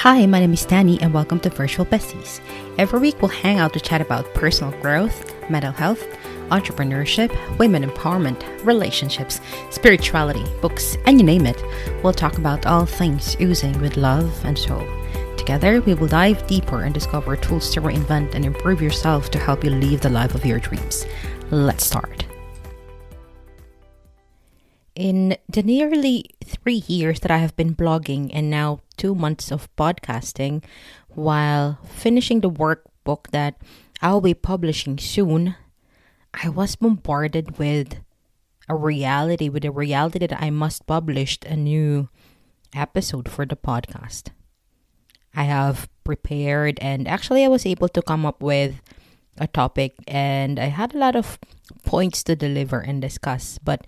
Hi, my name is Danny, and welcome to Virtual Besties. Every week, we'll hang out to chat about personal growth, mental health, entrepreneurship, women empowerment, relationships, spirituality, books, and you name it. We'll talk about all things oozing with love and soul. Together, we will dive deeper and discover tools to reinvent and improve yourself to help you live the life of your dreams. Let's start. In the nearly three years that I have been blogging and now two months of podcasting, while finishing the workbook that I'll be publishing soon, I was bombarded with a reality, with a reality that I must publish a new episode for the podcast. I have prepared and actually I was able to come up with a topic and I had a lot of points to deliver and discuss, but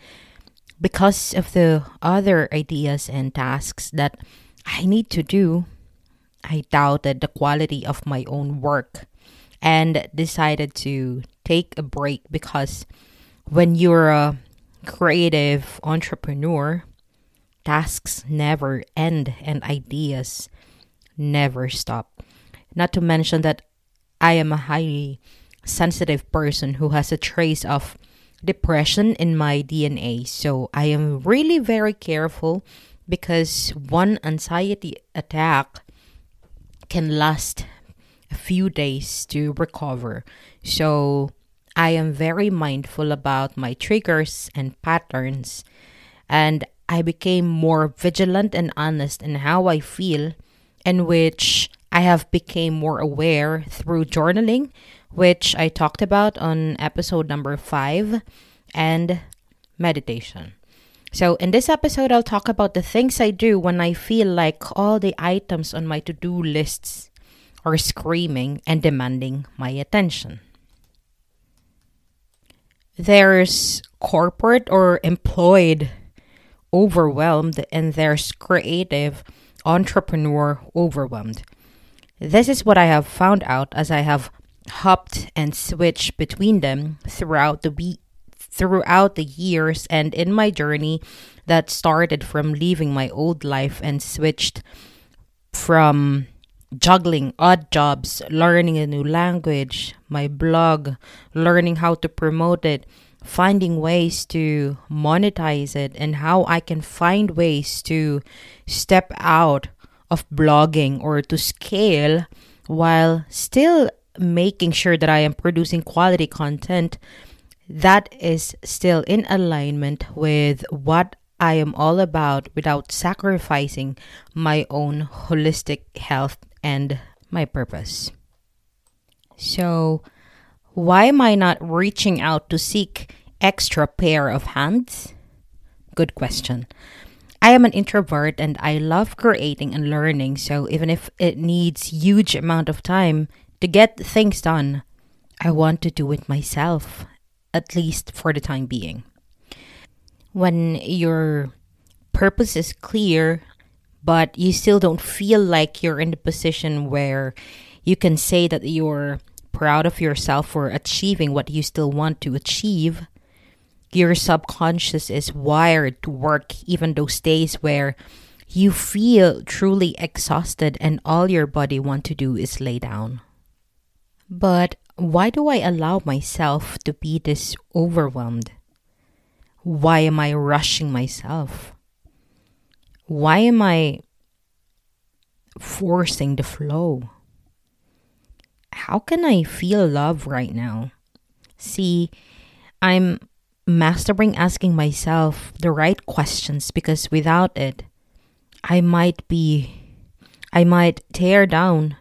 because of the other ideas and tasks that I need to do, I doubted the quality of my own work and decided to take a break because when you're a creative entrepreneur, tasks never end and ideas never stop. Not to mention that I am a highly sensitive person who has a trace of depression in my DNA. So I am really very careful because one anxiety attack can last a few days to recover. So I am very mindful about my triggers and patterns and I became more vigilant and honest in how I feel in which I have became more aware through journaling which I talked about on episode number 5 and meditation. So, in this episode, I'll talk about the things I do when I feel like all the items on my to do lists are screaming and demanding my attention. There's corporate or employed overwhelmed, and there's creative entrepreneur overwhelmed. This is what I have found out as I have hopped and switched between them throughout the week throughout the years and in my journey that started from leaving my old life and switched from juggling odd jobs, learning a new language, my blog, learning how to promote it, finding ways to monetize it, and how I can find ways to step out of blogging or to scale while still making sure that I am producing quality content that is still in alignment with what I am all about without sacrificing my own holistic health and my purpose. So, why am I not reaching out to seek extra pair of hands? Good question. I am an introvert and I love creating and learning, so even if it needs huge amount of time to get things done, I want to do it myself at least for the time being. When your purpose is clear, but you still don't feel like you're in the position where you can say that you're proud of yourself for achieving what you still want to achieve, your subconscious is wired to work even those days where you feel truly exhausted and all your body want to do is lay down. But why do I allow myself to be this overwhelmed? Why am I rushing myself? Why am I forcing the flow? How can I feel love right now? See, I'm mastering asking myself the right questions because without it, I might be, I might tear down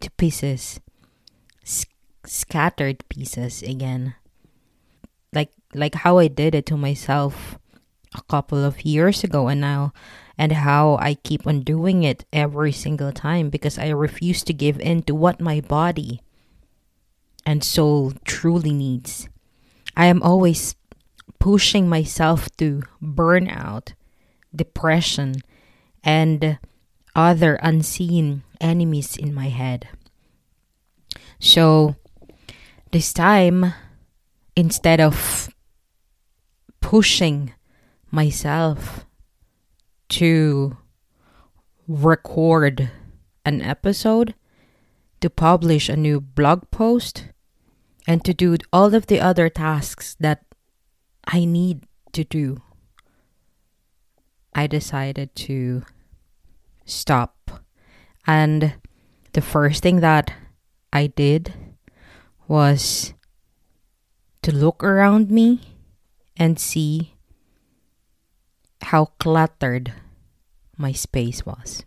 to pieces scattered pieces again. Like like how I did it to myself a couple of years ago and now and how I keep on doing it every single time because I refuse to give in to what my body and soul truly needs. I am always pushing myself to burnout, depression, and other unseen enemies in my head. So, this time, instead of pushing myself to record an episode, to publish a new blog post, and to do all of the other tasks that I need to do, I decided to stop. And the first thing that I did was to look around me and see how cluttered my space was.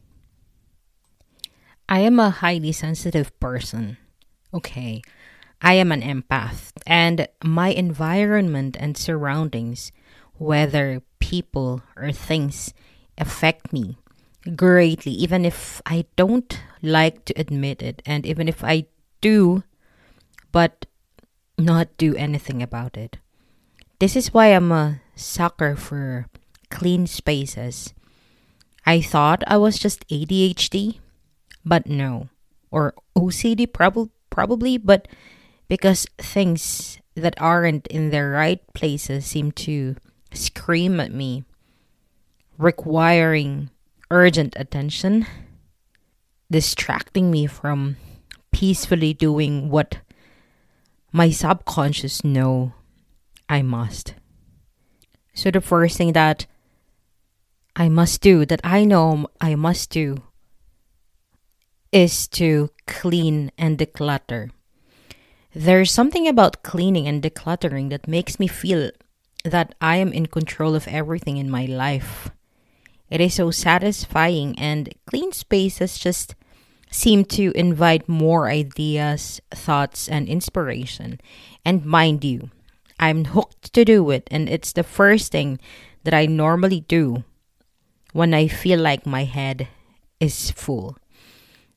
I am a highly sensitive person. Okay, I am an empath, and my environment and surroundings, whether people or things, affect me greatly, even if I don't like to admit it, and even if I do, but not do anything about it. This is why I'm a sucker for clean spaces. I thought I was just ADHD, but no. Or OCD prob- probably, but because things that aren't in their right places seem to scream at me, requiring urgent attention, distracting me from peacefully doing what my subconscious know I must. So the first thing that I must do, that I know I must do, is to clean and declutter. There's something about cleaning and decluttering that makes me feel that I am in control of everything in my life. It is so satisfying, and clean spaces just seem to invite more ideas, thoughts, and inspiration. And mind you, I'm hooked to do it, and it's the first thing that I normally do when I feel like my head is full.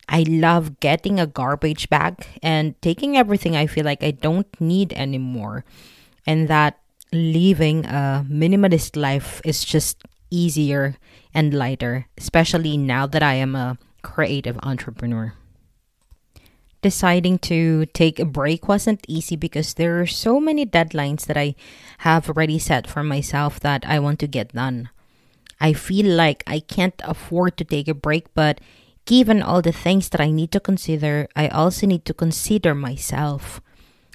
I love getting a garbage bag and taking everything I feel like I don't need anymore, and that living a minimalist life is just easier and lighter, especially now that I am a creative entrepreneur. Deciding to take a break wasn't easy because there are so many deadlines that I have already set for myself that I want to get done. I feel like I can't afford to take a break, but given all the things that I need to consider, I also need to consider myself.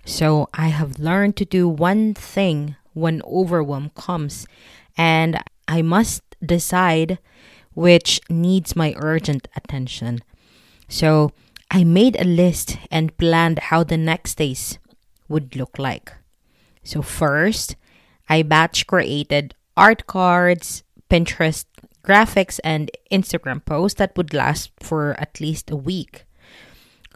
So I have learned to do one thing when overwhelm comes, and I must decide which needs my urgent attention. So I made a list and planned how the next days would look like. So, first, I batch created art cards, Pinterest graphics, and Instagram posts that would last for at least a week.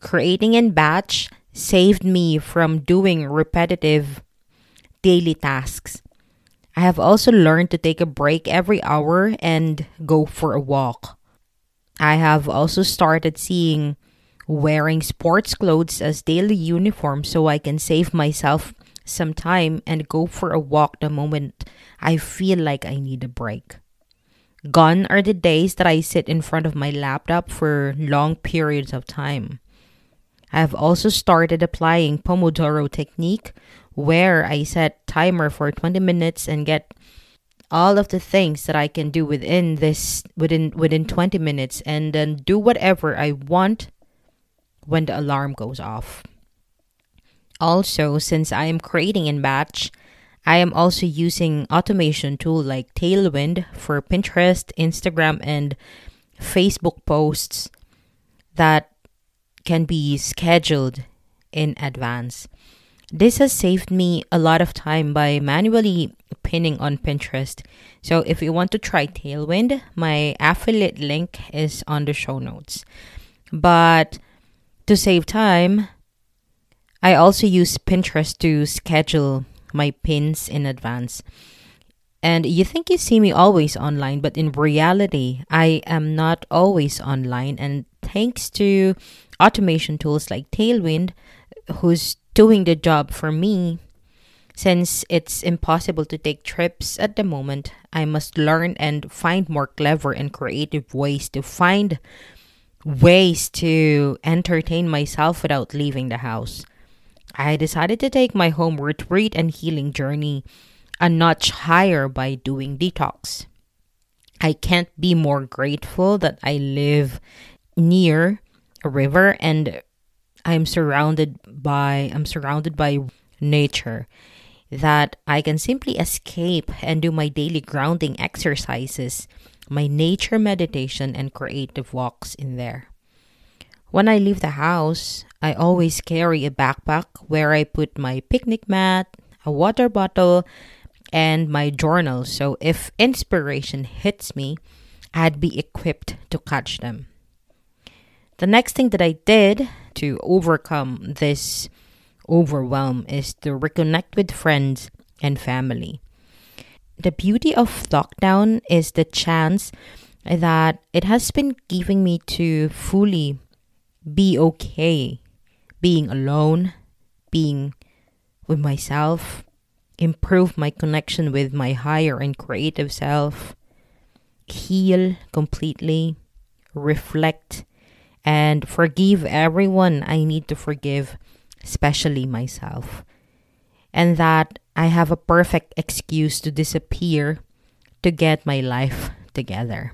Creating in batch saved me from doing repetitive daily tasks. I have also learned to take a break every hour and go for a walk. I have also started seeing wearing sports clothes as daily uniform so I can save myself some time and go for a walk the moment I feel like I need a break. Gone are the days that I sit in front of my laptop for long periods of time. I have also started applying Pomodoro technique where I set timer for 20 minutes and get all of the things that I can do within this within within 20 minutes and then do whatever I want when the alarm goes off. Also, since I am creating in batch, I am also using automation tool like Tailwind for Pinterest, Instagram and Facebook posts that can be scheduled in advance. This has saved me a lot of time by manually pinning on Pinterest. So if you want to try Tailwind, my affiliate link is on the show notes. But to save time, I also use Pinterest to schedule my pins in advance. And you think you see me always online, but in reality, I am not always online. And thanks to automation tools like Tailwind, who's doing the job for me. Since it's impossible to take trips at the moment, I must learn and find more clever and creative ways to find ways to entertain myself without leaving the house. I decided to take my home retreat and healing journey a notch higher by doing detox. I can't be more grateful that I live near a river and I'm surrounded by I'm surrounded by nature that I can simply escape and do my daily grounding exercises, my nature meditation and creative walks in there. When I leave the house, I always carry a backpack where I put my picnic mat, a water bottle, and my journal. So if inspiration hits me, I'd be equipped to catch them. The next thing that I did to overcome this overwhelm is to reconnect with friends and family. The beauty of lockdown is the chance that it has been giving me to fully be okay being alone, being with myself, improve my connection with my higher and creative self, heal completely, reflect, and forgive everyone I need to forgive, especially myself. And that I have a perfect excuse to disappear to get my life together.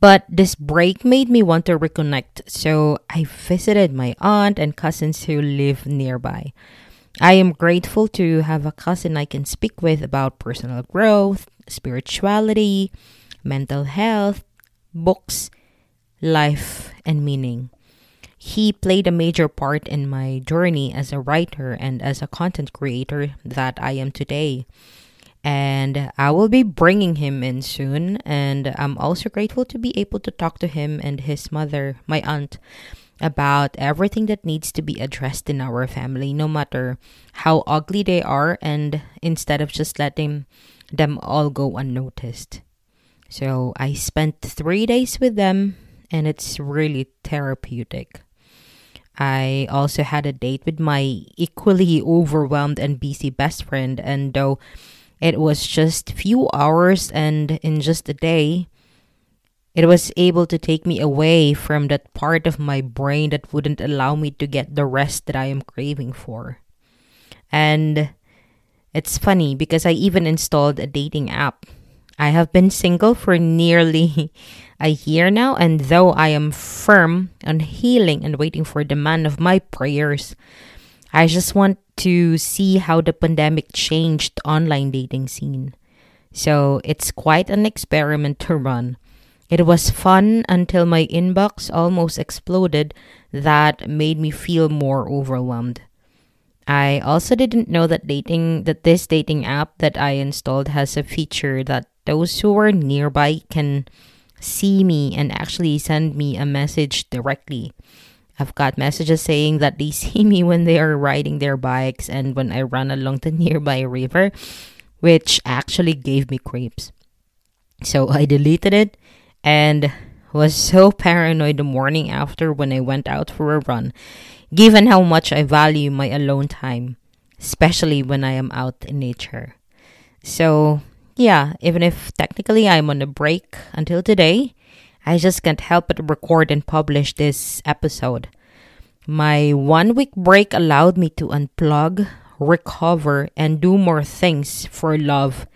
But this break made me want to reconnect, so I visited my aunt and cousins who live nearby. I am grateful to have a cousin I can speak with about personal growth, spirituality, mental health, books, life, and meaning. He played a major part in my journey as a writer and as a content creator that I am today and I will be bringing him in soon. And I'm also grateful to be able to talk to him and his mother, my aunt, about everything that needs to be addressed in our family, no matter how ugly they are, and instead of just letting them all go unnoticed. So I spent three days with them, and it's really therapeutic. I also had a date with my equally overwhelmed and busy best friend, and though it was just few hours and in just a day, it was able to take me away from that part of my brain that wouldn't allow me to get the rest that I am craving for. And it's funny because I even installed a dating app. I have been single for nearly a year now, and though I am firm on healing and waiting for the man of my prayers, I just want to see how the pandemic changed online dating scene. So it's quite an experiment to run. It was fun until my inbox almost exploded that made me feel more overwhelmed. I also didn't know that dating that this dating app that I installed has a feature that those who are nearby can see me and actually send me a message directly. I've got messages saying that they see me when they are riding their bikes and when I run along the nearby river, which actually gave me creeps. So I deleted it and was so paranoid the morning after when I went out for a run, given how much I value my alone time, especially when I am out in nature. So, yeah, even if technically I'm on a break until today, I just can't help but record and publish this episode. My one week break allowed me to unplug, recover, and do more things for love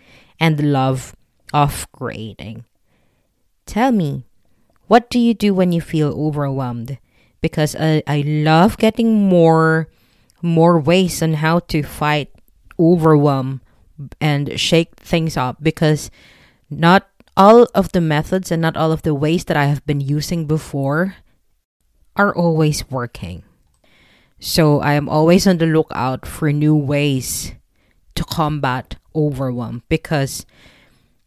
and love of creating. Tell me, what do you do when you feel overwhelmed? Because I, I love getting more more ways on how to fight overwhelm and shake things up because not all of the methods and not all of the ways that I have been using before are always working. So I am always on the lookout for new ways to combat overwhelm because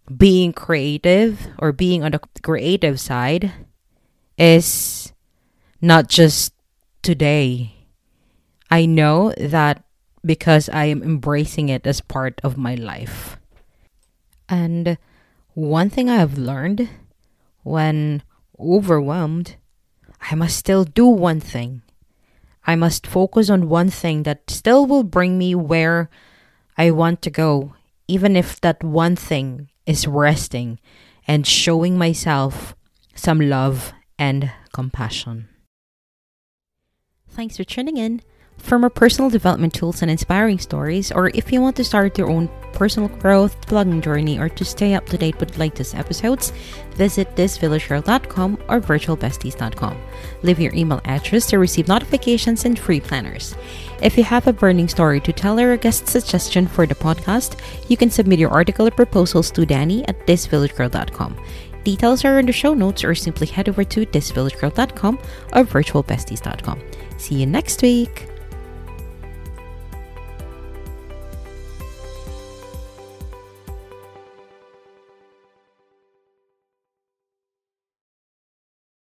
being creative or being on the creative side is not just today. I know that because I am embracing it as part of my life. And one thing I have learned when overwhelmed, I must still do one thing. I must focus on one thing that still will bring me where I want to go, even if that one thing is resting and showing myself some love and compassion. Thanks for tuning in. For more personal development tools and inspiring stories, or if you want to start your own personal growth blogging journey or to stay up to date with latest episodes, visit thisvillagegirl.com or virtualbesties.com. Leave your email address to receive notifications and free planners. If you have a burning story to tell or a guest suggestion for the podcast, you can submit your article or proposals to Danny at thisvillagegirl.com. Details are in the show notes or simply head over to thisvillagegirl.com or virtualbesties.com. See you next week.